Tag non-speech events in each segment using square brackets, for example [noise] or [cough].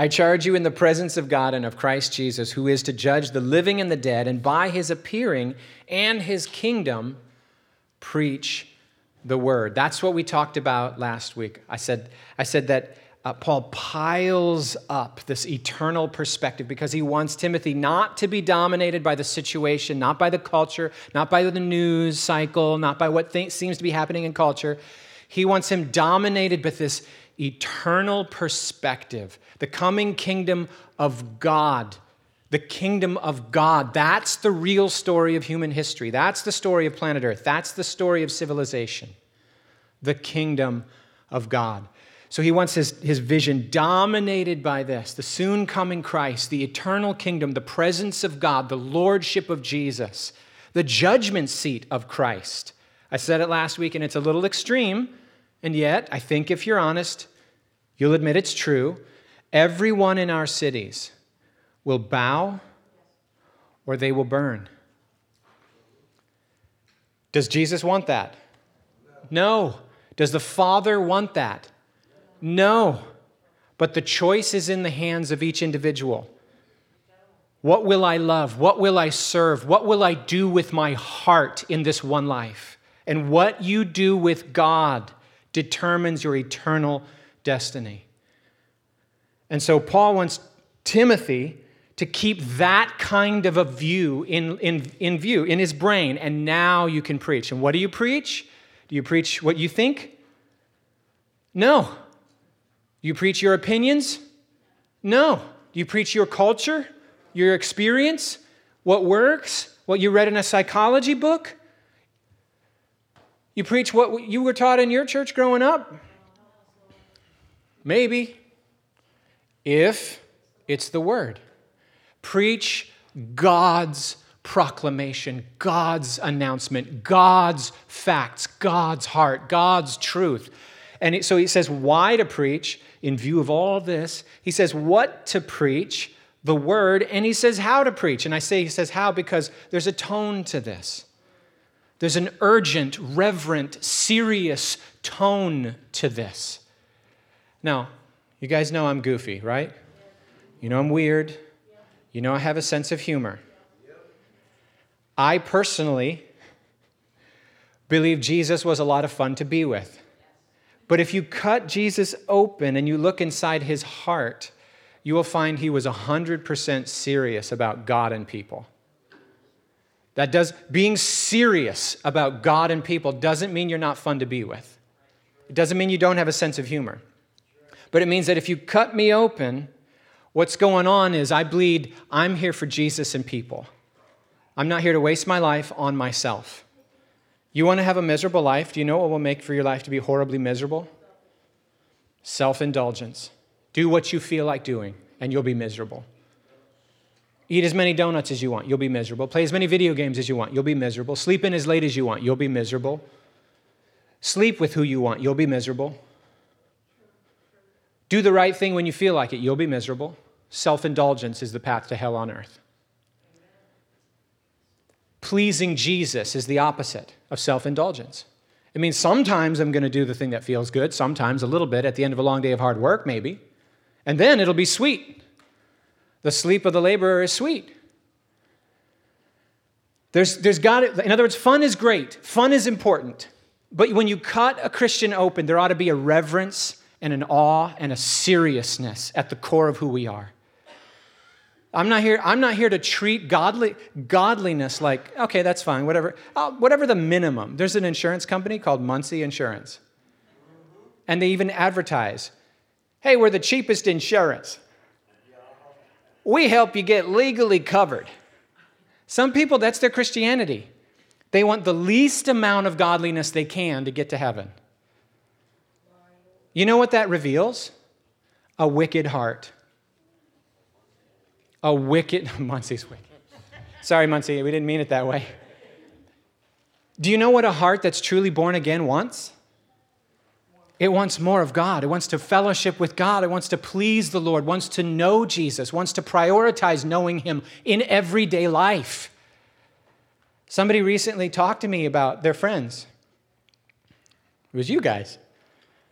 I charge you in the presence of God and of Christ Jesus, who is to judge the living and the dead, and by his appearing and his kingdom, preach the word. That's what we talked about last week. I said, I said that uh, Paul piles up this eternal perspective because he wants Timothy not to be dominated by the situation, not by the culture, not by the news cycle, not by what th- seems to be happening in culture. He wants him dominated by this eternal perspective, the coming kingdom of God. The kingdom of God. That's the real story of human history. That's the story of planet Earth. That's the story of civilization. The kingdom of God. So he wants his, his vision dominated by this the soon coming Christ, the eternal kingdom, the presence of God, the lordship of Jesus, the judgment seat of Christ. I said it last week, and it's a little extreme, and yet I think if you're honest, you'll admit it's true. Everyone in our cities will bow or they will burn. Does Jesus want that? No. Does the Father want that? No, but the choice is in the hands of each individual. What will I love? What will I serve? What will I do with my heart in this one life? And what you do with God determines your eternal destiny. And so Paul wants Timothy to keep that kind of a view in, in, in view, in his brain. And now you can preach. And what do you preach? Do you preach what you think? No. You preach your opinions? No. You preach your culture, your experience, what works, what you read in a psychology book? You preach what you were taught in your church growing up? Maybe. If it's the word. Preach God's proclamation, God's announcement, God's facts, God's heart, God's truth. And so he says, why to preach in view of all of this. He says, what to preach, the word, and he says, how to preach. And I say, he says, how because there's a tone to this. There's an urgent, reverent, serious tone to this. Now, you guys know I'm goofy, right? You know I'm weird. You know I have a sense of humor. I personally believe Jesus was a lot of fun to be with. But if you cut Jesus open and you look inside his heart, you will find he was 100% serious about God and people. That does, being serious about God and people doesn't mean you're not fun to be with. It doesn't mean you don't have a sense of humor. But it means that if you cut me open, what's going on is I bleed, I'm here for Jesus and people. I'm not here to waste my life on myself. You want to have a miserable life? Do you know what will make for your life to be horribly miserable? Self indulgence. Do what you feel like doing, and you'll be miserable. Eat as many donuts as you want, you'll be miserable. Play as many video games as you want, you'll be miserable. Sleep in as late as you want, you'll be miserable. Sleep with who you want, you'll be miserable. Do the right thing when you feel like it, you'll be miserable. Self indulgence is the path to hell on earth. Pleasing Jesus is the opposite of self indulgence. It means sometimes I'm going to do the thing that feels good, sometimes a little bit at the end of a long day of hard work, maybe. And then it'll be sweet. The sleep of the laborer is sweet. There's, there's got to, in other words, fun is great, fun is important. But when you cut a Christian open, there ought to be a reverence and an awe and a seriousness at the core of who we are. I'm not here, I'm not here to treat godly, godliness like, okay, that's fine, whatever, uh, whatever the minimum. There's an insurance company called Muncie Insurance. And they even advertise, hey, we're the cheapest insurance. We help you get legally covered. Some people, that's their Christianity. They want the least amount of godliness they can to get to heaven. You know what that reveals? A wicked heart. A wicked, [laughs] Muncie's wicked. Sorry, Muncie, we didn't mean it that way. Do you know what a heart that's truly born again wants? It wants more of God. It wants to fellowship with God. It wants to please the Lord, wants to know Jesus, wants to prioritize knowing Him in everyday life. Somebody recently talked to me about their friends. It was you guys.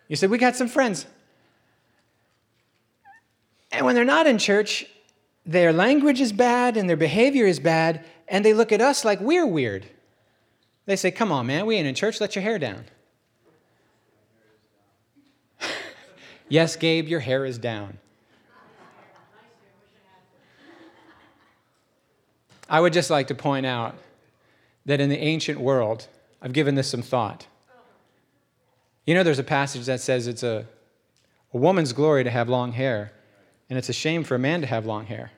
You said, We got some friends. And when they're not in church, their language is bad and their behavior is bad, and they look at us like we're weird. They say, Come on, man, we ain't in church, let your hair down. Yes, Gabe, your hair is down. I would just like to point out that in the ancient world, I've given this some thought. You know, there's a passage that says it's a, a woman's glory to have long hair, and it's a shame for a man to have long hair.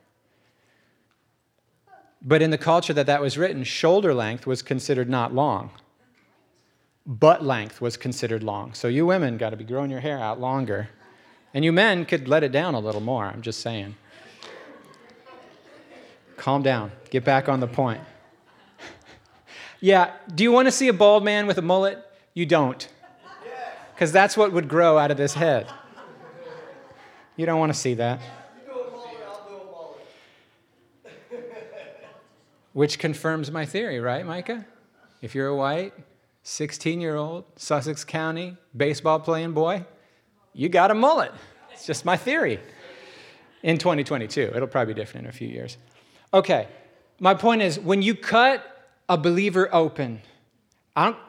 But in the culture that that was written, shoulder length was considered not long. Butt length was considered long. So you women got to be growing your hair out longer. And you men could let it down a little more, I'm just saying. Calm down. Get back on the point. [laughs] yeah, do you want to see a bald man with a mullet? You don't. Because that's what would grow out of this head. You don't want to see that. Which confirms my theory, right, Micah? If you're a white, 16 year old, Sussex County, baseball playing boy, you got a mullet. It's just my theory. In 2022, it'll probably be different in a few years. Okay, my point is when you cut a believer open,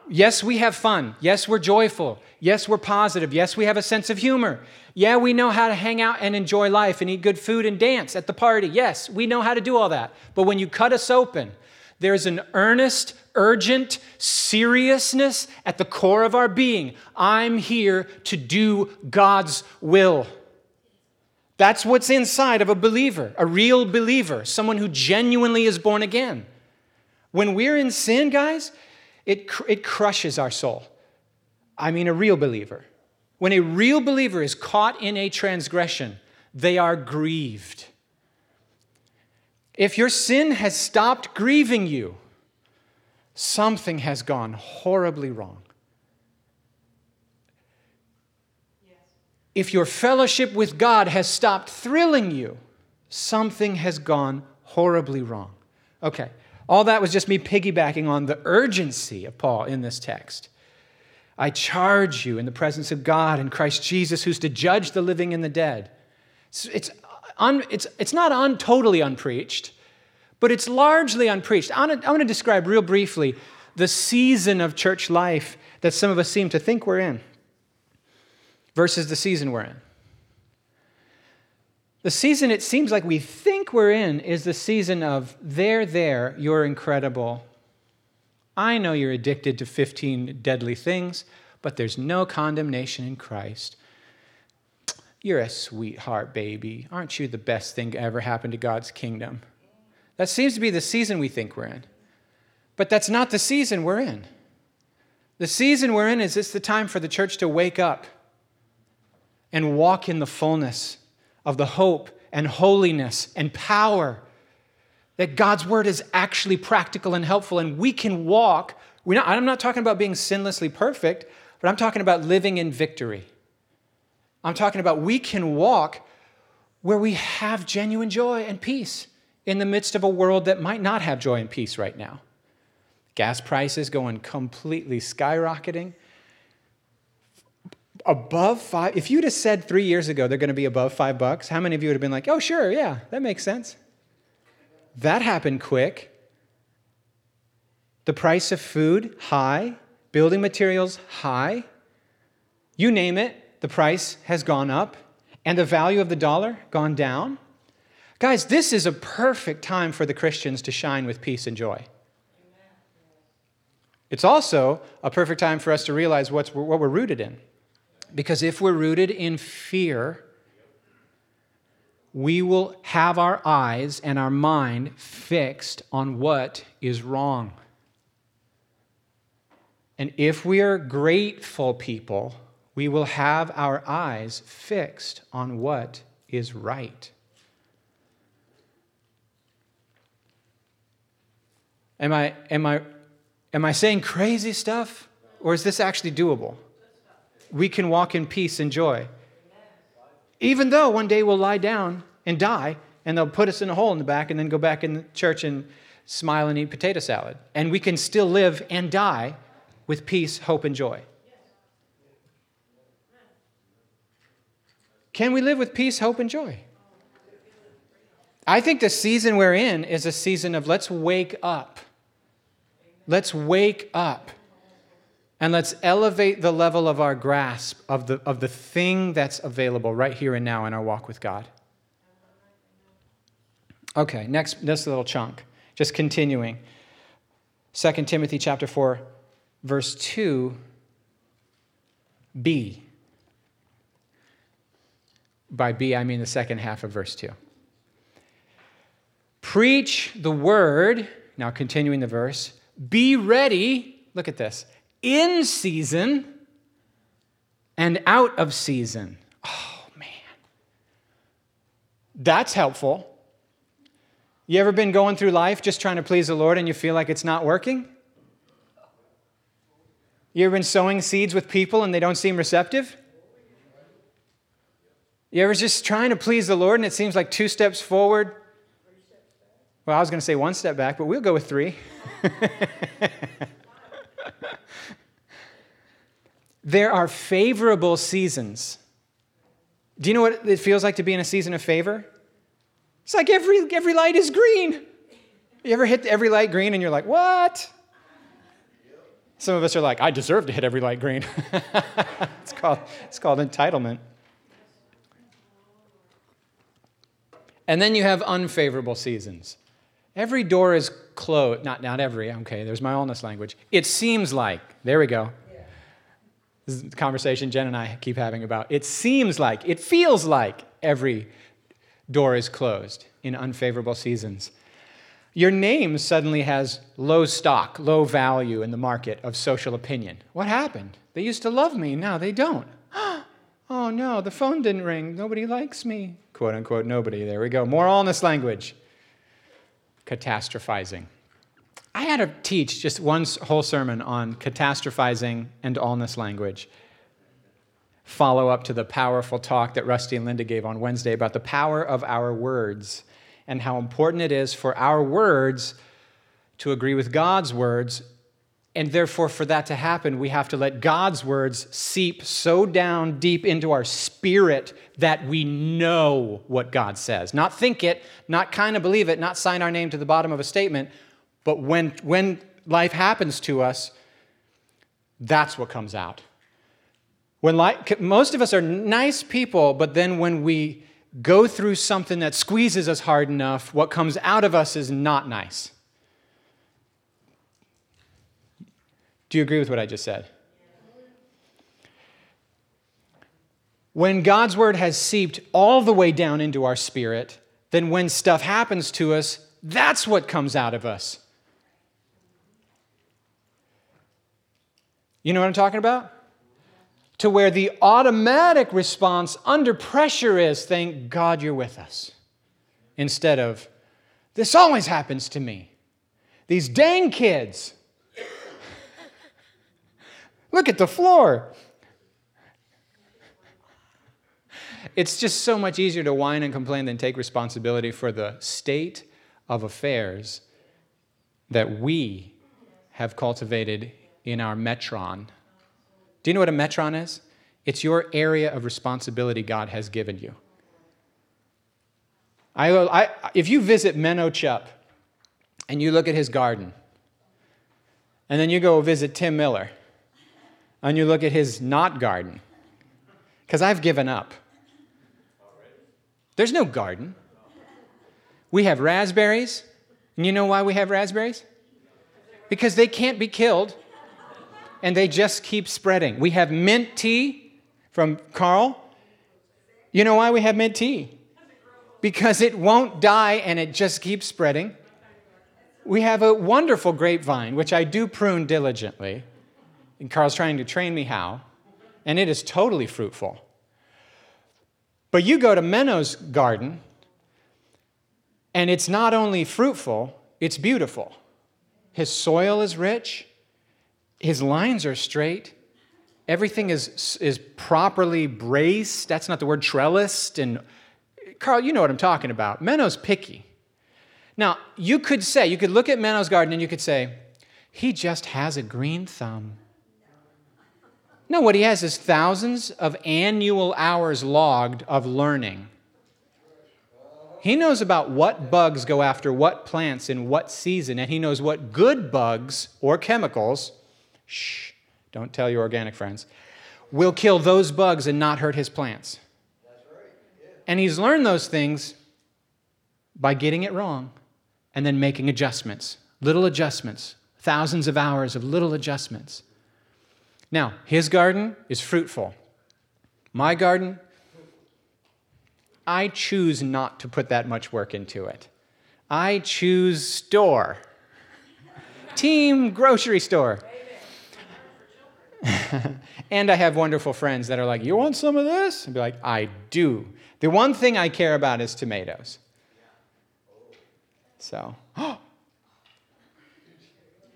yes, we have fun. Yes, we're joyful. Yes, we're positive. Yes, we have a sense of humor. Yeah, we know how to hang out and enjoy life and eat good food and dance at the party. Yes, we know how to do all that. But when you cut us open, there's an earnest, urgent seriousness at the core of our being. I'm here to do God's will. That's what's inside of a believer, a real believer, someone who genuinely is born again. When we're in sin, guys, it, it crushes our soul. I mean, a real believer. When a real believer is caught in a transgression, they are grieved. If your sin has stopped grieving you, something has gone horribly wrong. If your fellowship with God has stopped thrilling you, something has gone horribly wrong. Okay, all that was just me piggybacking on the urgency of Paul in this text. I charge you in the presence of God and Christ Jesus, who's to judge the living and the dead. It's, un, it's, it's not un, totally unpreached, but it's largely unpreached. I want, to, describe real briefly the season of church life that some of us seem to think we're in versus the season we're in. The season it seems like we think we're in is the season of there, there, you're incredible. I know you're addicted to 15 deadly things, but there's no condemnation in Christ. You're a sweetheart, baby. Aren't you the best thing to ever happen to God's kingdom? That seems to be the season we think we're in. But that's not the season we're in. The season we're in is it's the time for the church to wake up and walk in the fullness of the hope and holiness and power. That God's word is actually practical and helpful, and we can walk. Not, I'm not talking about being sinlessly perfect, but I'm talking about living in victory. I'm talking about we can walk where we have genuine joy and peace in the midst of a world that might not have joy and peace right now. Gas prices going completely skyrocketing above five, if you'd have said three years ago they're going to be above five bucks, how many of you would have been like, oh, sure, yeah, that makes sense? That happened quick. The price of food, high. Building materials, high. You name it, the price has gone up. And the value of the dollar, gone down. Guys, this is a perfect time for the Christians to shine with peace and joy. It's also a perfect time for us to realize what's, what we're rooted in. Because if we're rooted in fear, we will have our eyes and our mind fixed on what is wrong. And if we are grateful people, we will have our eyes fixed on what is right. Am I, am I, am I saying crazy stuff? Or is this actually doable? we can walk in peace and joy. Even though one day we'll lie down and die, and they'll put us in a hole in the back and then go back in the church and smile and eat potato salad. And we can still live and die with peace, hope, and joy. Can we live with peace, hope, and joy? I think the season we're in is a season of let's wake up. Let's wake up. And let's elevate the level of our grasp of the, of the thing that's available right here and now in our walk with God. Okay, next this little chunk. Just continuing. 2 Timothy chapter 4, verse 2. By B, I mean the second half of verse 2. Preach the word, now continuing the verse, be ready, look at this, in season and out of season. Oh, man. That's helpful. You ever been going through life just trying to please the Lord and you feel like it's not working? You ever been sowing seeds with people and they don't seem receptive? You ever just trying to please the Lord and it seems like two steps forward? Well, I was going to say one step back, but we'll go with three. [laughs] there are favorable seasons. Do you know what it feels like to be in a season of favor? It's like every, every light is green. You ever hit every light green and you're like, what? Some of us are like, I deserve to hit every light green. [laughs] it's, called, it's called entitlement. And then you have unfavorable seasons. Every door is closed. Not, not every, okay, there's my allness language. It seems like, there we go. This is the conversation Jen and I keep having about. It seems like, it feels like every door is closed in unfavorable seasons. Your name suddenly has low stock, low value in the market of social opinion. What happened? They used to love me, now they don't. [gasps] oh no, the phone didn't ring. Nobody likes me. Quote unquote, nobody. There we go. More allness language. Catastrophizing. I had to teach just one whole sermon on catastrophizing and allness language. Follow up to the powerful talk that Rusty and Linda gave on Wednesday about the power of our words and how important it is for our words to agree with God's words. And therefore, for that to happen, we have to let God's words seep so down deep into our spirit that we know what God says. Not think it, not kind of believe it, not sign our name to the bottom of a statement, but when, when life happens to us, that's what comes out. When life, most of us are nice people, but then when we go through something that squeezes us hard enough, what comes out of us is not nice. Do you agree with what I just said? When God's word has seeped all the way down into our spirit, then when stuff happens to us, that's what comes out of us. You know what I'm talking about? to where the automatic response under pressure is, thank God you're with us, instead of, this always happens to me. These dang kids. Look at the floor. It's just so much easier to whine and complain than take responsibility for the state of affairs that we have cultivated in our metron do you know what a metron is? It's your area of responsibility God has given you. I, I, if you visit Menno Chupp and you look at his garden, and then you go visit Tim Miller and you look at his not garden, because I've given up. There's no garden. We have raspberries, and you know why we have raspberries? Because they can't be killed and they just keep spreading. We have mint tea from Carl. You know why we have mint tea? Because it won't die and it just keeps spreading. We have a wonderful grapevine, which I do prune diligently. And Carl's trying to train me how. And it is totally fruitful. But you go to Menno's garden, and it's not only fruitful, it's beautiful. His soil is rich, his lines are straight. Everything is, is properly braced. That's not the word trellised. And Carl, you know what I'm talking about. Menno's picky. Now, you could say, you could look at Menno's garden and you could say, he just has a green thumb. No, what he has is thousands of annual hours logged of learning. He knows about what bugs go after what plants in what season, and he knows what good bugs or chemicals, shh, don't tell your organic friends, will kill those bugs and not hurt his plants. And he's learned those things by getting it wrong and then making adjustments, little adjustments, thousands of hours of little adjustments. Now, his garden is fruitful. My garden, I choose not to put that much work into it. I choose store. Team grocery store. [laughs] and I have wonderful friends that are like, You want some of this? And be like, I do. The one thing I care about is tomatoes. So, [gasps] [gasps]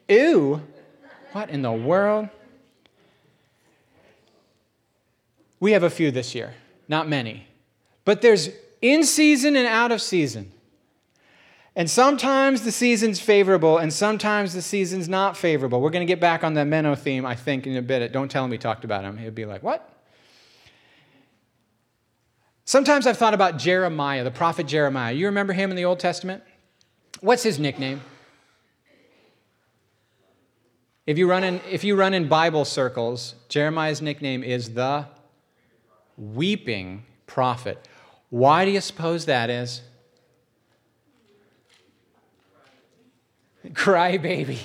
ew, what in the world? We have a few this year, not many. But there's in season and out of season. And sometimes the season's favorable, and sometimes the season's not favorable. We're going to get back on the Menno theme, I think, in a bit. Don't tell him we talked about him. He'll be like, What? Sometimes I've thought about Jeremiah, the prophet Jeremiah. You remember him in the Old Testament? What's his nickname? If you run in, if you run in Bible circles, Jeremiah's nickname is the weeping prophet. Why do you suppose that is? [laughs] Cry baby.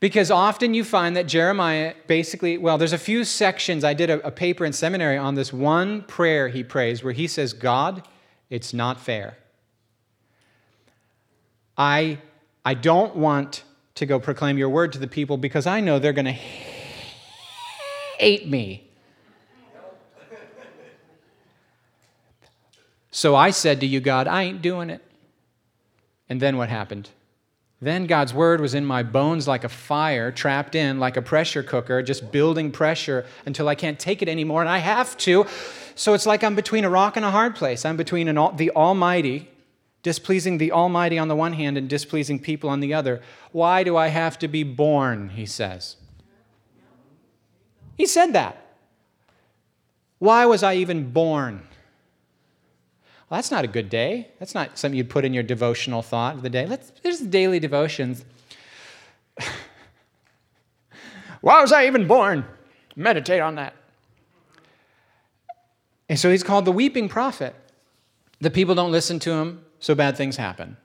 Because often you find that Jeremiah basically, well, there's a few sections. I did a, a, paper in seminary on this one prayer he prays where he says, God, it's not fair. I, I don't want to go proclaim your word to the people because I know they're going to hate me. So I said to you, God, I ain't doing it. And then what happened? Then God's word was in my bones like a fire, trapped in like a pressure cooker, just building pressure until I can't take it anymore, and I have to. So it's like I'm between a rock and a hard place. I'm between an, the Almighty, displeasing the Almighty on the one hand and displeasing people on the other. Why do I have to be born? He says. He said that. Why was I even born? Well, that's not a good day. That's not something you'd put in your devotional thought of the day. Let's, there's daily devotions. [laughs] Why was I even born? Meditate on that. And so he's called the weeping prophet. The people don't listen to him, so bad things happen.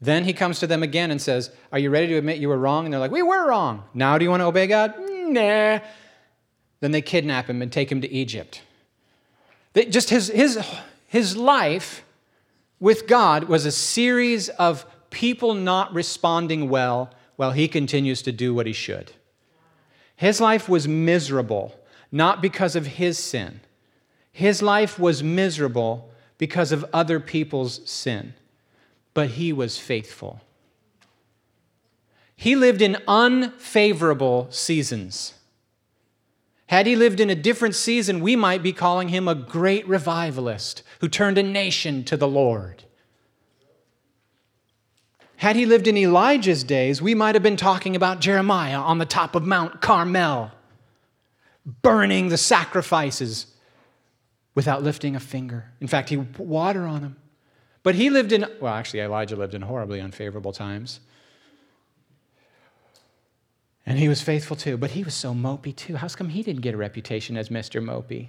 Then he comes to them again and says, Are you ready to admit you were wrong? And they're like, We were wrong. Now do you want to obey God? Mm, nah. Then they kidnap him and take him to Egypt. They, just his, his, his life with God was a series of people not responding well while he continues to do what he should. His life was miserable, not because of his sin. His life was miserable because of other people's sin, but he was faithful. He lived in unfavorable seasons. Had he lived in a different season, we might be calling him a great revivalist who turned a nation to the Lord. Had he lived in Elijah's days, we might have been talking about Jeremiah on the top of Mount Carmel, burning the sacrifices without lifting a finger. In fact, he put water on them. But he lived in, well, actually, Elijah lived in horribly unfavorable times. And he was faithful too, but he was so mopey too. How come he didn't get a reputation as Mr. Mopey?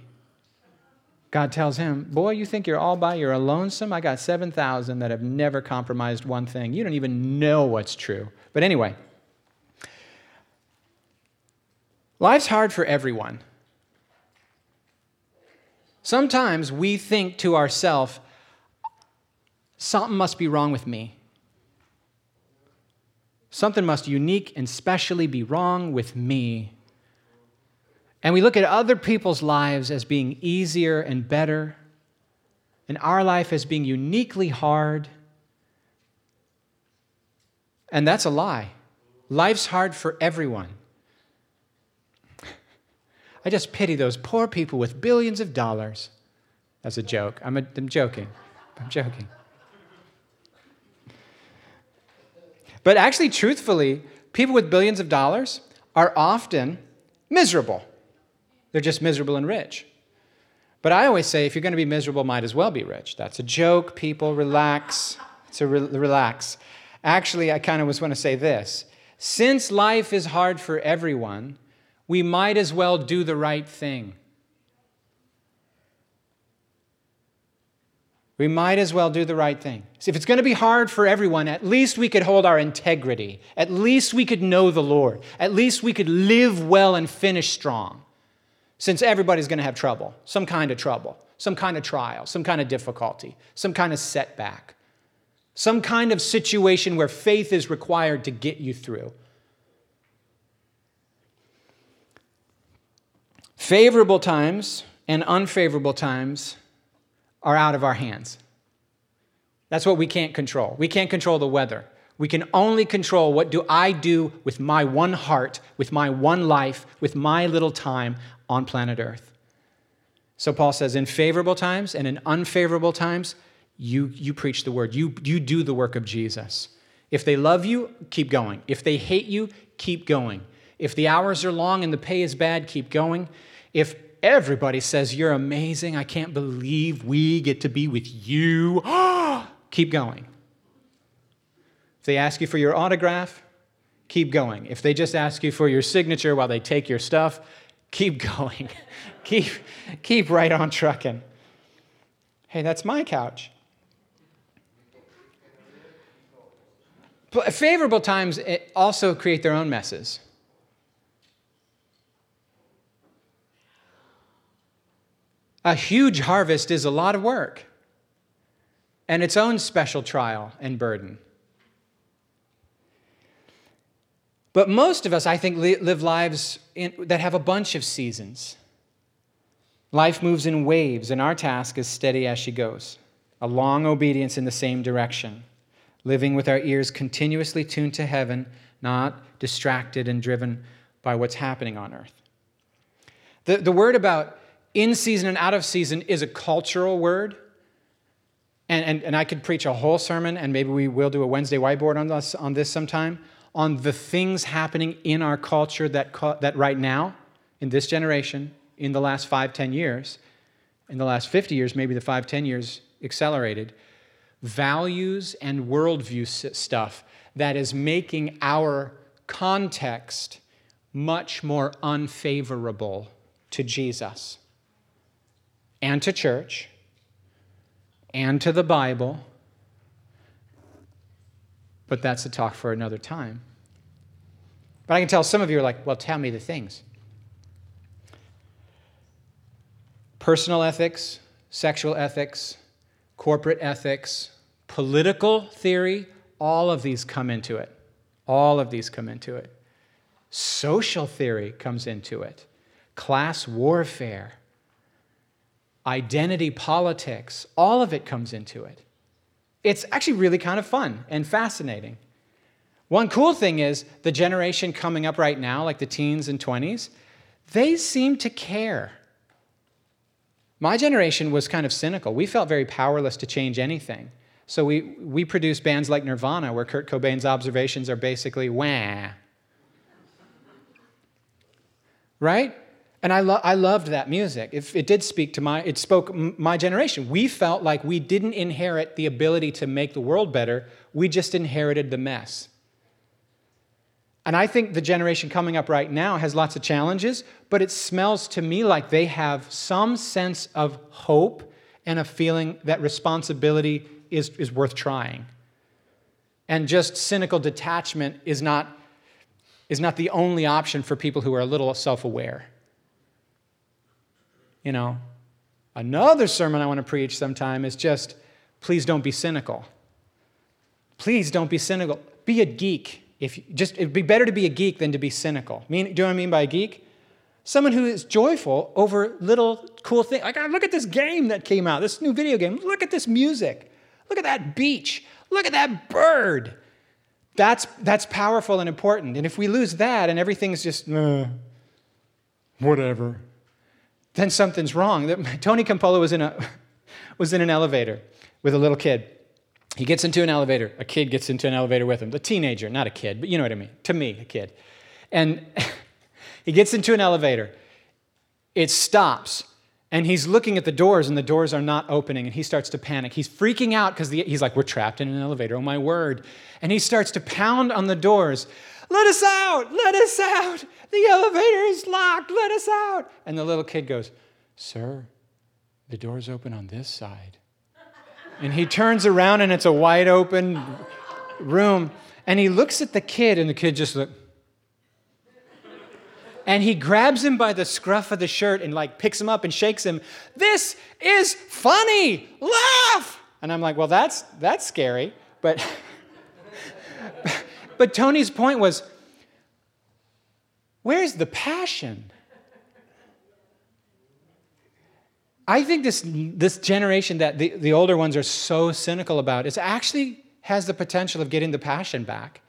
God tells him, Boy, you think you're all by, you're a lonesome? I got 7,000 that have never compromised one thing. You don't even know what's true. But anyway, life's hard for everyone. Sometimes we think to ourselves, something must be wrong with me. Something must unique and specially be wrong with me. And we look at other people's lives as being easier and better, and our life as being uniquely hard. And that's a lie. Life's hard for everyone. I just pity those poor people with billions of dollars. That's a joke. I'm, a, I'm joking. I'm joking. But actually, truthfully, people with billions of dollars are often miserable. They're just miserable and rich. But I always say if you're going to be miserable, might as well be rich. That's a joke, people. Relax. It's a re- relax. Actually, I kind of was going to say this. Since life is hard for everyone, we might as well do the right thing. We might as well do the right thing. See, if it's going to be hard for everyone, at least we could hold our integrity. At least we could know the Lord. At least we could live well and finish strong since everybody's going to have trouble, some kind of trouble, some kind of trial, some kind of difficulty, some kind of setback, some kind of situation where faith is required to get you through. Favorable times and unfavorable times are out of our hands. That's what we can't control. We can't control the weather. We can only control what do I do with my one heart, with my one life, with my little time on planet Earth. So Paul says, in favorable times and in unfavorable times, you, you preach the word. You, you do the work of Jesus. If they love you, keep going. If they hate you, keep going. If the hours are long and the pay is bad, keep going. If everybody says, You're amazing, I can't believe we get to be with you, [gasps] keep going. If they ask you for your autograph, keep going. If they just ask you for your signature while they take your stuff, keep [laughs] going. keep, keep right on trucking. Hey, that's my couch. Favorable times eh, also create their own messes. A huge harvest is a lot of work and its own special trial and burden. But most of us, I think, live lives in, that have a bunch of seasons. Life moves in waves, and our task is steady as she goes, a long obedience in the same direction, living with our ears continuously tuned to heaven, not distracted and driven by what's happening on earth. The, the word about in season and out of season is a cultural word. And, and, and I could preach a whole sermon, and maybe we will do a Wednesday whiteboard on this, on this sometime, on the things happening in our culture that, that right now, in this generation, in the last five, ten years, in the last 50 years, maybe the five, ten years accelerated, values and worldview stuff that is making our context much more unfavorable to Jesus and to church and to the Bible. But that's a talk for another time. But I can tell some of you are like, well, tell me the things. Personal ethics, sexual ethics, corporate ethics, political theory, all of these come into it. All of these come into it. Social theory comes into it. Class warfare identity politics, all of it comes into it. It's actually really kind of fun and fascinating. One cool thing is the generation coming up right now, like the teens and 20s, they seem to care. My generation was kind of cynical. We felt very powerless to change anything. So we, we produced bands like Nirvana, where Kurt Cobain's observations are basically wah. Right? And I, lo- I loved that music. If it did speak to my, it spoke my generation. We felt like we didn't inherit the ability to make the world better. We just inherited the mess. And I think the generation coming up right now has lots of challenges, but it smells to me like they have some sense of hope and a feeling that responsibility is, is worth trying. And just cynical detachment is not, is not the only option for people who are a little self aware you know, another sermon I want to preach sometime is just please don't be cynical. Please don't be cynical. Be a geek. If you, just it'd be better to be a geek than to be cynical. Mean, do you know what I mean by a geek? Someone who is joyful over little cool things. Like, ah, look at this game that came out, this new video game. Look at this music. Look at that beach. Look at that bird. That's, that's powerful and important. And if we lose that and everything's just, whatever, then something's wrong. [laughs] Tony Campolo was in, a, [laughs] was in an elevator with a little kid. He gets into an elevator. A kid gets into an elevator with him. The teenager, not a kid, but you know what I mean. To me, a kid. And [laughs] he gets into an elevator. It stops. And he's looking at the doors, and the doors are not opening, and he starts to panic. He's freaking out because he's like, We're trapped in an elevator, oh my word. And he starts to pound on the doors. Let us out! Let us out! The elevator is locked! Let us out! And the little kid goes, Sir, the door's open on this side. And he turns around, and it's a wide open room. And he looks at the kid, and the kid just looks and he grabs him by the scruff of the shirt and like picks him up and shakes him. This is funny. Laugh. And I'm like, well, that's that's scary. But but Tony's point was, where's the passion? I think this, this generation that the, the older ones are so cynical about is actually has the potential of getting the passion back.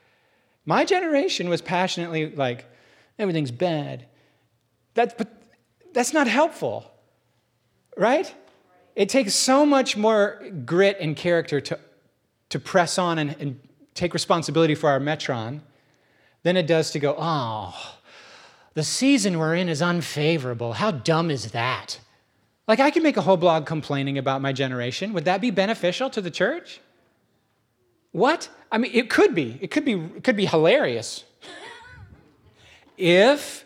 My generation was passionately like, everything's bad. That's, but that's not helpful, right? It takes so much more grit and character to, to press on and, and take responsibility for our metron than it does to go, oh, the season we're in is unfavorable. How dumb is that? Like, I could make a whole blog complaining about my generation. Would that be beneficial to the church? What? I mean, it could be. It could be, it could be hilarious. If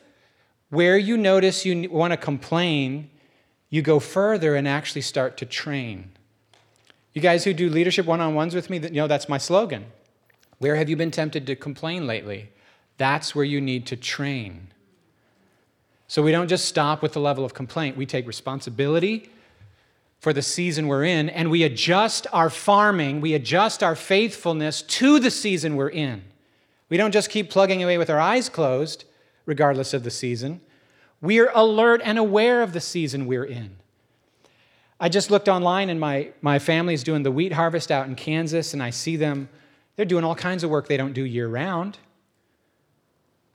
where you notice you want to complain, you go further and actually start to train. You guys who do leadership one on ones with me, you know that's my slogan. Where have you been tempted to complain lately? That's where you need to train. So we don't just stop with the level of complaint, we take responsibility for the season we're in and we adjust our farming, we adjust our faithfulness to the season we're in. We don't just keep plugging away with our eyes closed regardless of the season. We're alert and aware of the season we're in. I just looked online and my, my family's doing the wheat harvest out in Kansas, and I see them, they're doing all kinds of work they don't do year round.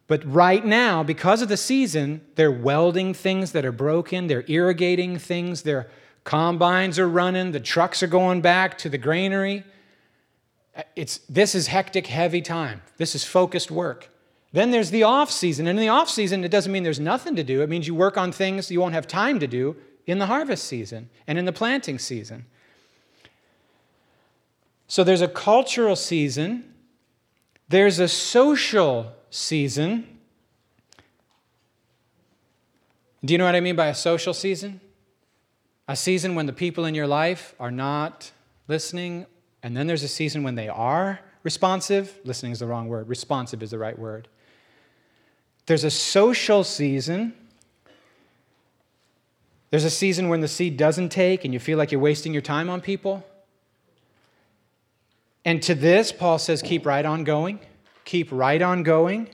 But right now, because of the season, they're welding things that are broken, they're irrigating things, their combines are running, the trucks are going back to the granary. It's, this is hectic, heavy time. This is focused work. Then there's the off season. And in the off season, it doesn't mean there's nothing to do. It means you work on things you won't have time to do in the harvest season and in the planting season. So there's a cultural season, there's a social season. Do you know what I mean by a social season? A season when the people in your life are not listening, and then there's a season when they are responsive. Listening is the wrong word, responsive is the right word. There's a social season. There's a season when the seed doesn't take and you feel like you're wasting your time on people. And to this, Paul says, keep right on going. Keep right on going.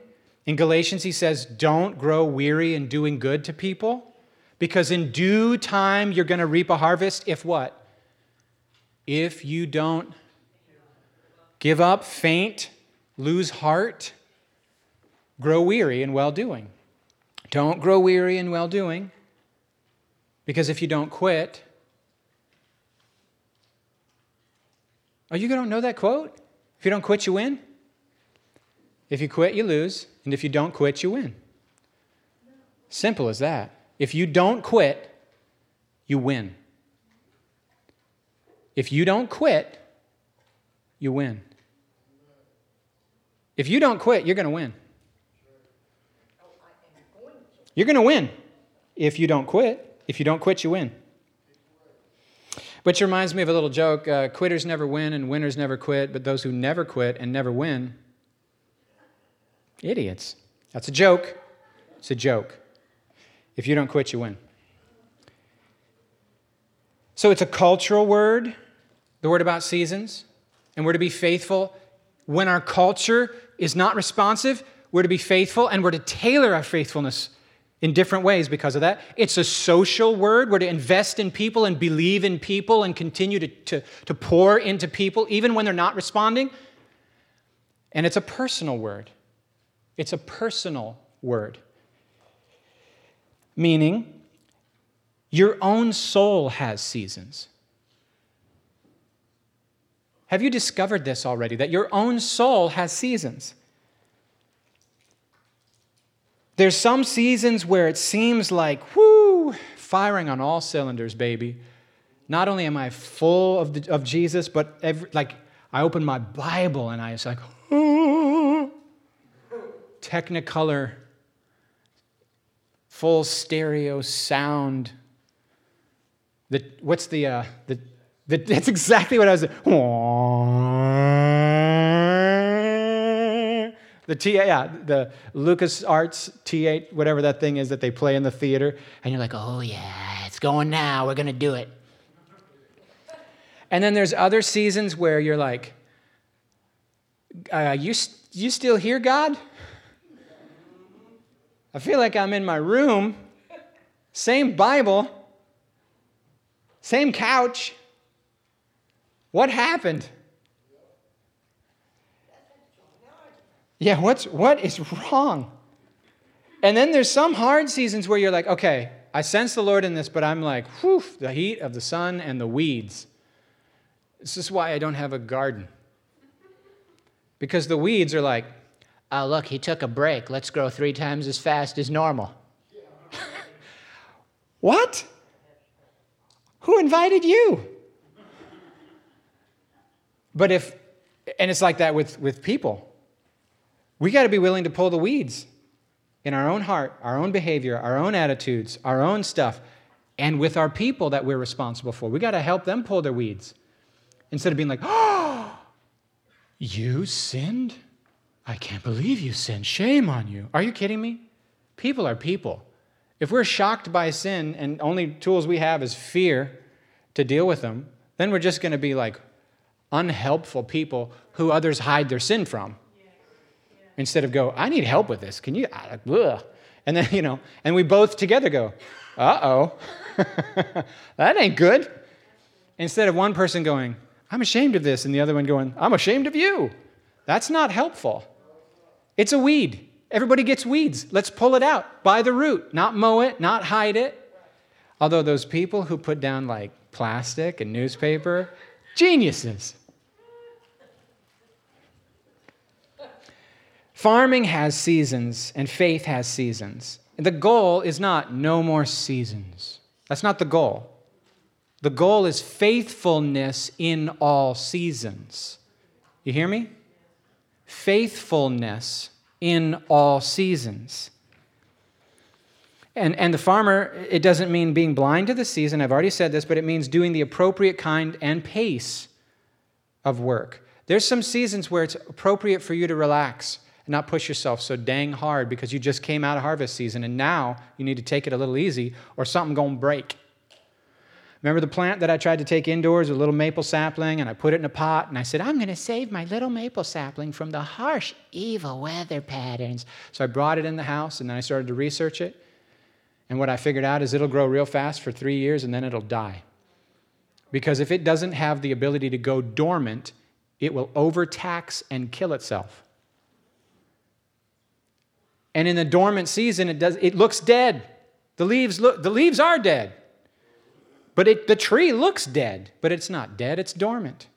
In Galatians, he says, don't grow weary in doing good to people, because in due time you're going to reap a harvest if what? If you don't give up, faint, lose heart, grow weary in well doing. Don't grow weary in well doing, because if you don't quit, oh, you don't know that quote? If you don't quit, you win. If you quit, you lose. And if you don't quit, you win. Simple as that. If you don't quit, you win. If you don't quit, you win. If you don't quit, you're going to win. You're going to win if you don't quit. If you don't quit, you win. Which reminds me of a little joke uh, quitters never win and winners never quit, but those who never quit and never win, idiots. That's a joke. It's a joke. If you don't quit, you win. So it's a cultural word, the word about seasons, and we're to be faithful. When our culture is not responsive, we're to be faithful and we're to tailor our faithfulness in different ways because of that. It's a social word. We're to invest in people and believe in people and continue to, to, to pour into people even when they're not responding. And it's a personal word. It's a personal word. Meaning, your own soul has seasons. Have you discovered this already? That your own soul has seasons? There's some seasons where it seems like, whoo, firing on all cylinders, baby. Not only am I full of, the, of Jesus, but every, like I open my Bible and I was like, oh, [gasps] Technicolor, full stereo sound. The, what's the, uh, the, the, [laughs] that's exactly what I was, the T, yeah, the Lucas Arts T8, whatever that thing is that they play in the theater, and you're like, oh yeah, it's going now. We're gonna do it. And then there's other seasons where you're like, uh, you, you still hear God? I feel like I'm in my room, same Bible, same couch. What happened? Yeah, what's, what is wrong? And then there's some hard seasons where you're like, okay, I sense the Lord in this, but I'm like, whew, the heat of the sun and the weeds. This is why I don't have a garden. Because the weeds are like, oh, look, he took a break. Let's grow three times as fast as normal. [laughs] what? Who invited you? But if, and it's like that with, with people. We got to be willing to pull the weeds in our own heart, our own behavior, our own attitudes, our own stuff, and with our people that we're responsible for. We got to help them pull their weeds instead of being like, oh, [gasps] you sinned? I can't believe you sinned. Shame on you. Are you kidding me? People are people. If we're shocked by sin and only tools we have is fear to deal with them, then we're just going to be like unhelpful people who others hide their sin from instead of go, I need help with this. Can you? Ugh. And then, [laughs] you know, and we both together go, uh oh, [laughs] that ain't good. Instead of one person going, I'm ashamed of this, and the other one going, I'm ashamed of you. That's not helpful. It's a weed. Everybody gets weeds. Let's pull it out by the root, not mow it, not hide it. Although those people who put down like plastic and newspaper, geniuses. Farming has seasons and faith has seasons. The goal is not no more seasons. That's not the goal. The goal is faithfulness in all seasons. You hear me? Faithfulness in all seasons. And, and the farmer, it doesn't mean being blind to the season. I've already said this, but it means doing the appropriate kind and pace of work. There's some seasons where it's appropriate for you to relax and not push yourself so dang hard because you just came out of harvest season and now you need to take it a little easy or something going to break. Remember the plant that I tried to take indoors, a little maple sapling, and I put it in a pot and I said, I'm going to save my little maple sapling from the harsh, evil weather patterns. So I brought it in the house and then I started to research it. And what I figured out is it'll grow real fast for three years and then it'll die. Because if it doesn't have the ability to go dormant, it will overtax and kill itself. And in the dormant season, it, does, it looks dead. The leaves, look, the leaves are dead. But it, the tree looks dead, but it's not dead, it's dormant.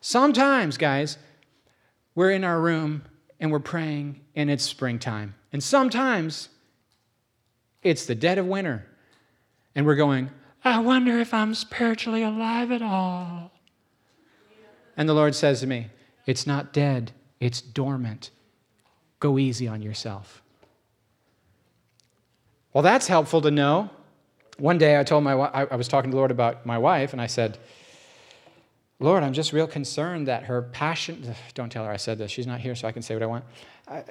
Sometimes, guys, we're in our room and we're praying and it's springtime. And sometimes it's the dead of winter and we're going, I wonder if I'm spiritually alive at all. And the Lord says to me, It's not dead, it's dormant. Go easy on yourself. Well, that's helpful to know. One day I told my I was talking to the Lord about my wife, and I said, Lord, I'm just real concerned that her passion, don't tell her I said this, she's not here, so I can say what I want. I,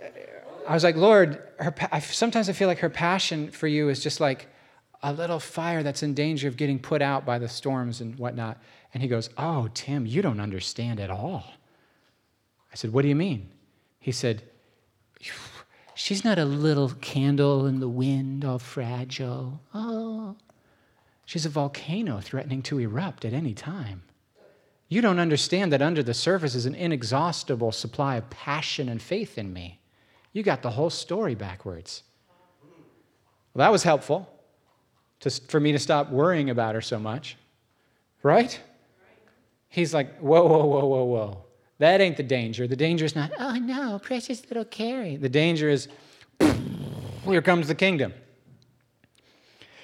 I was like, Lord, her, I, sometimes I feel like her passion for you is just like a little fire that's in danger of getting put out by the storms and whatnot. And he goes, Oh, Tim, you don't understand at all. I said, What do you mean? He said, [sighs] She's not a little candle in the wind, all fragile. Oh, she's a volcano threatening to erupt at any time. You don't understand that under the surface is an inexhaustible supply of passion and faith in me. You got the whole story backwards. Well, that was helpful to, for me to stop worrying about her so much, right? He's like, whoa, whoa, whoa, whoa, whoa. That ain't the danger. The danger is not, oh no, precious little Carrie. The danger is, [clears throat] here comes the kingdom.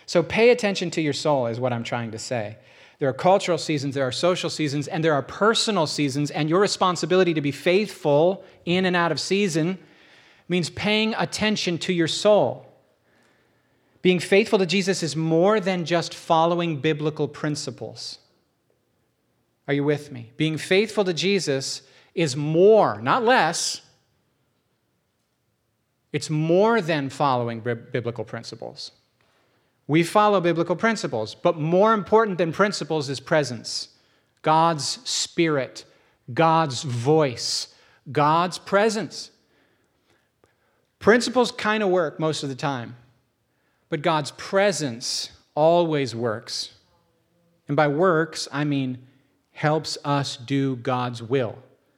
So pay attention to your soul, is what I'm trying to say. There are cultural seasons, there are social seasons, and there are personal seasons, and your responsibility to be faithful in and out of season means paying attention to your soul. Being faithful to Jesus is more than just following biblical principles. Are you with me? Being faithful to Jesus is more, not less. It's more than following biblical principles. We follow biblical principles, but more important than principles is presence God's spirit, God's voice, God's presence. Principles kind of work most of the time, but God's presence always works. And by works, I mean helps us do God's will.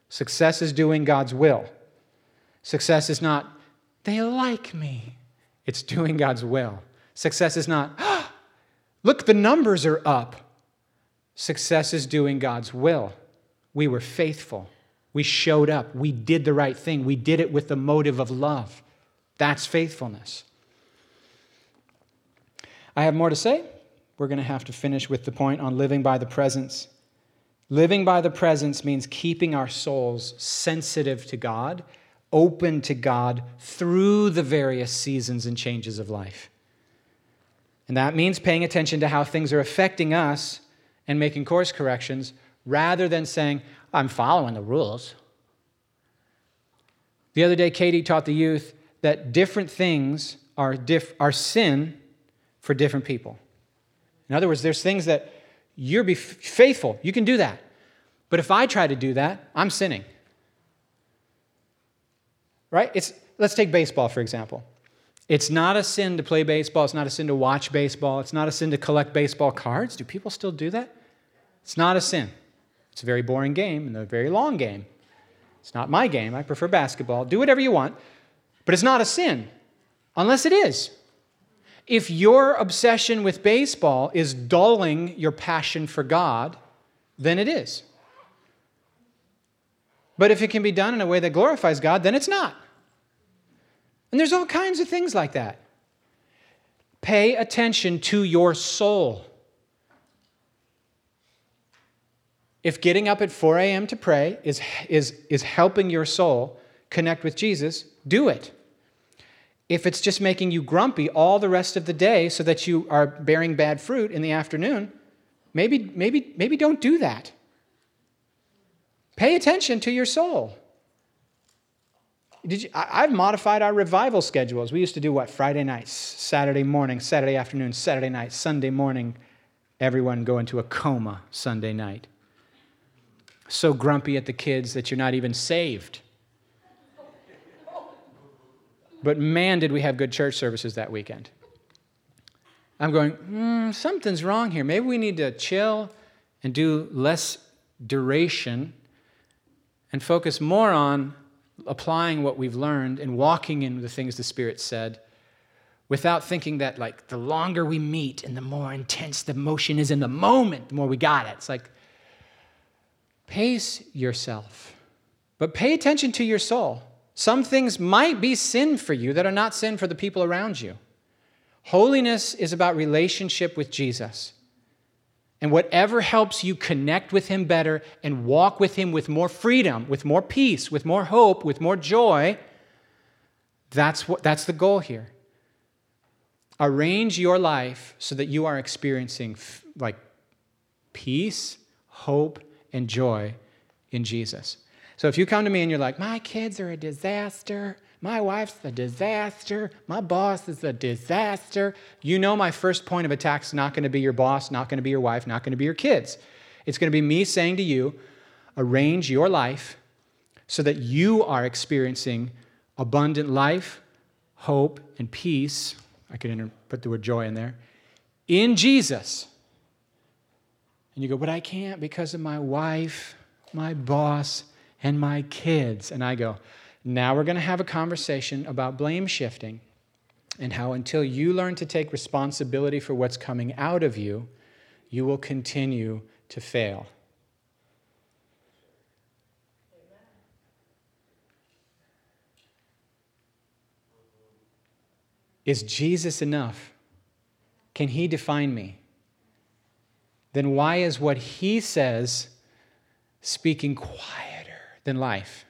Success is doing God's will. Success is not, they like me. It's doing God's will. Success is not, oh, look, the numbers are up. Success is doing God's will. We were faithful. We showed up. We did the right thing. We did it with the motive of love. That's faithfulness. I have more to say. We're going to have to finish with the point on living by the presence. Living by the presence means keeping our souls sensitive to God, open to God through the various seasons and changes of life. And that means paying attention to how things are affecting us and making course corrections rather than saying, I'm following the rules. The other day, Katie taught the youth that different things are, diff- are sin for different people. In other words, there's things that you're be faithful. You can do that. But if I try to do that, I'm sinning. Right? It's, let's take baseball, for example. It's not a sin to play baseball. It's not a sin to watch baseball. It's not a sin to collect baseball cards. Do people still do that? It's not a sin. It's a very boring game and a very long game. It's not my game. I prefer basketball. Do whatever you want. But it's not a sin unless it is. If your obsession with baseball is dulling your passion for God, then it is. But if it can be done in a way that glorifies God, then it's not. And there's all kinds of things like that. Pay attention to your soul. If getting up at 4 a.m. to pray is, is, is helping your soul connect with Jesus, do it. If it's just making you grumpy all the rest of the day so that you are bearing bad fruit in the afternoon, maybe, maybe, maybe don't do that. Pay attention to your soul. Did you, I, have modified our revival schedules. We used to do what? Friday nights, Saturday morning, Saturday afternoon, Saturday night, Sunday morning. Everyone go into a coma Sunday night. So grumpy at the kids that you're not even saved. But man, did we have good church services that weekend. I'm going, mm, something's wrong here. Maybe we need to chill and do less duration and focus more on applying what we've learned and walking in the things the Spirit said without thinking that, like, the longer we meet and the more intense the motion is in the moment, the more we got it. It's like, pace yourself, but pay attention to your soul. Some things might be sin for you that are not sin for the people around you. Holiness is about relationship with Jesus. And whatever helps you connect with Him better and walk with Him with more freedom, with more peace, with more hope, with more joy, that's, what, that's the goal here. Arrange your life so that you are experiencing like peace, hope, and joy in Jesus. So if you come to me and you're like, my kids are a disaster, my wife's a disaster. My boss is a disaster. You know, my first point of attack is not going to be your boss, not going to be your wife, not going to be your kids. It's going to be me saying to you, arrange your life so that you are experiencing abundant life, hope, and peace. I could put the word joy in there. In Jesus. And you go, but I can't because of my wife, my boss, and my kids. And I go, now we're going to have a conversation about blame shifting and how until you learn to take responsibility for what's coming out of you, you will continue to fail. Is Jesus enough? can he define me? Then why is what he says speaking quieter than life?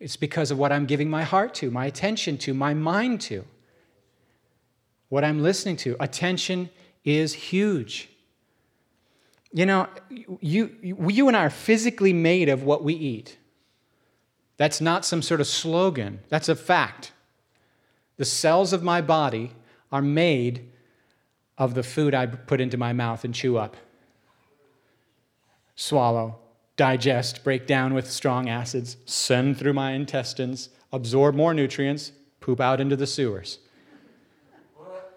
It's because of what I'm giving my heart to, my attention to, my mind to, what I'm listening to. Attention is huge. You know, you, you and I are physically made of what we eat. That's not some sort of slogan, that's a fact. The cells of my body are made of the food I put into my mouth and chew up, swallow, digest, break down with strong acids, send through my intestines, absorb more nutrients, poop out into the sewers.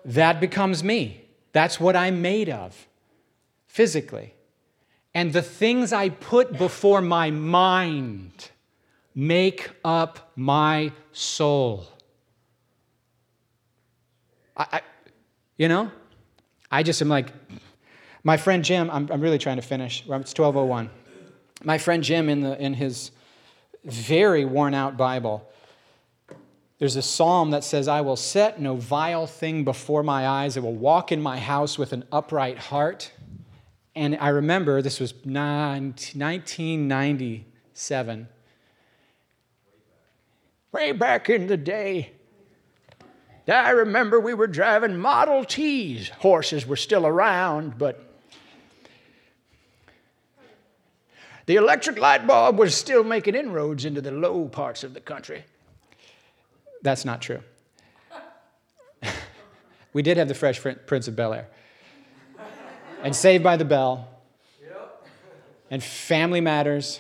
That becomes me. That's what I'm made of physically. And the things I put before my mind make up my soul. I, I, you know, I just am like, my friend Jim, I'm, I'm really trying to finish. It's 1201. My friend Jim, in, the, in his very worn out Bible, there's a psalm that says, I will set no vile thing before my eyes. I will walk in my house with an upright heart. And I remember this was 1997. Way back in the day, I remember we were driving Model Ts. Horses were still around, but the electric light bulb was still making inroads into the low parts of the country. That's not true. [laughs] we did have the Fresh Prince of Bel Air, and Saved by the Bell, and Family Matters.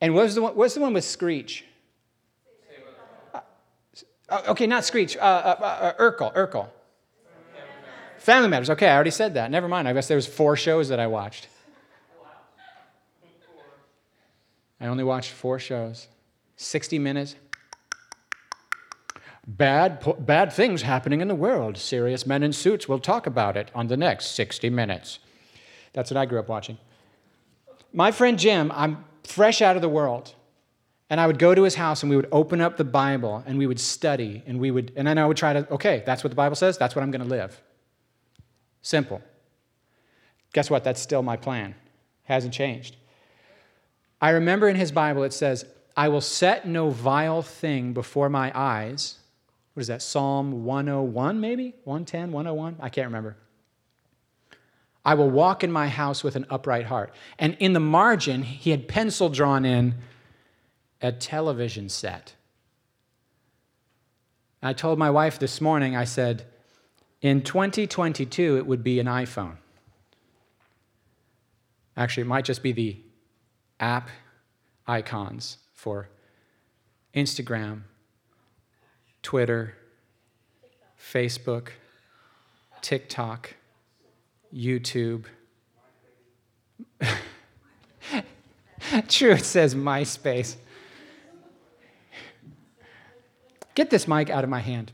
And what was the one, what's the one with Screech? Uh, okay, not Screech. Uh, uh, uh, Urkel. Urkel. Family Matters. Okay, I already said that. Never mind. I guess there was four shows that I watched. I only watched four shows. 60 minutes. Bad, bad things happening in the world. Serious men in suits will talk about it on the next 60 minutes. That's what I grew up watching. My friend Jim, I'm fresh out of the world. And I would go to his house and we would open up the Bible and we would study and we would, and then I would try to, okay, that's what the Bible says, that's what I'm going to live. Simple. Guess what? That's still my plan. Hasn't changed. I remember in his Bible it says, I will set no vile thing before my eyes. What is that? Psalm 101, maybe? 110, 101? I can't remember. I will walk in my house with an upright heart. And in the margin, he had pencil drawn in a television set. I told my wife this morning, I said, in 2022, it would be an iPhone. Actually, it might just be the app icons for Instagram, Twitter, Facebook, TikTok, YouTube. [laughs] True, it says MySpace. Get this mic out of my hand.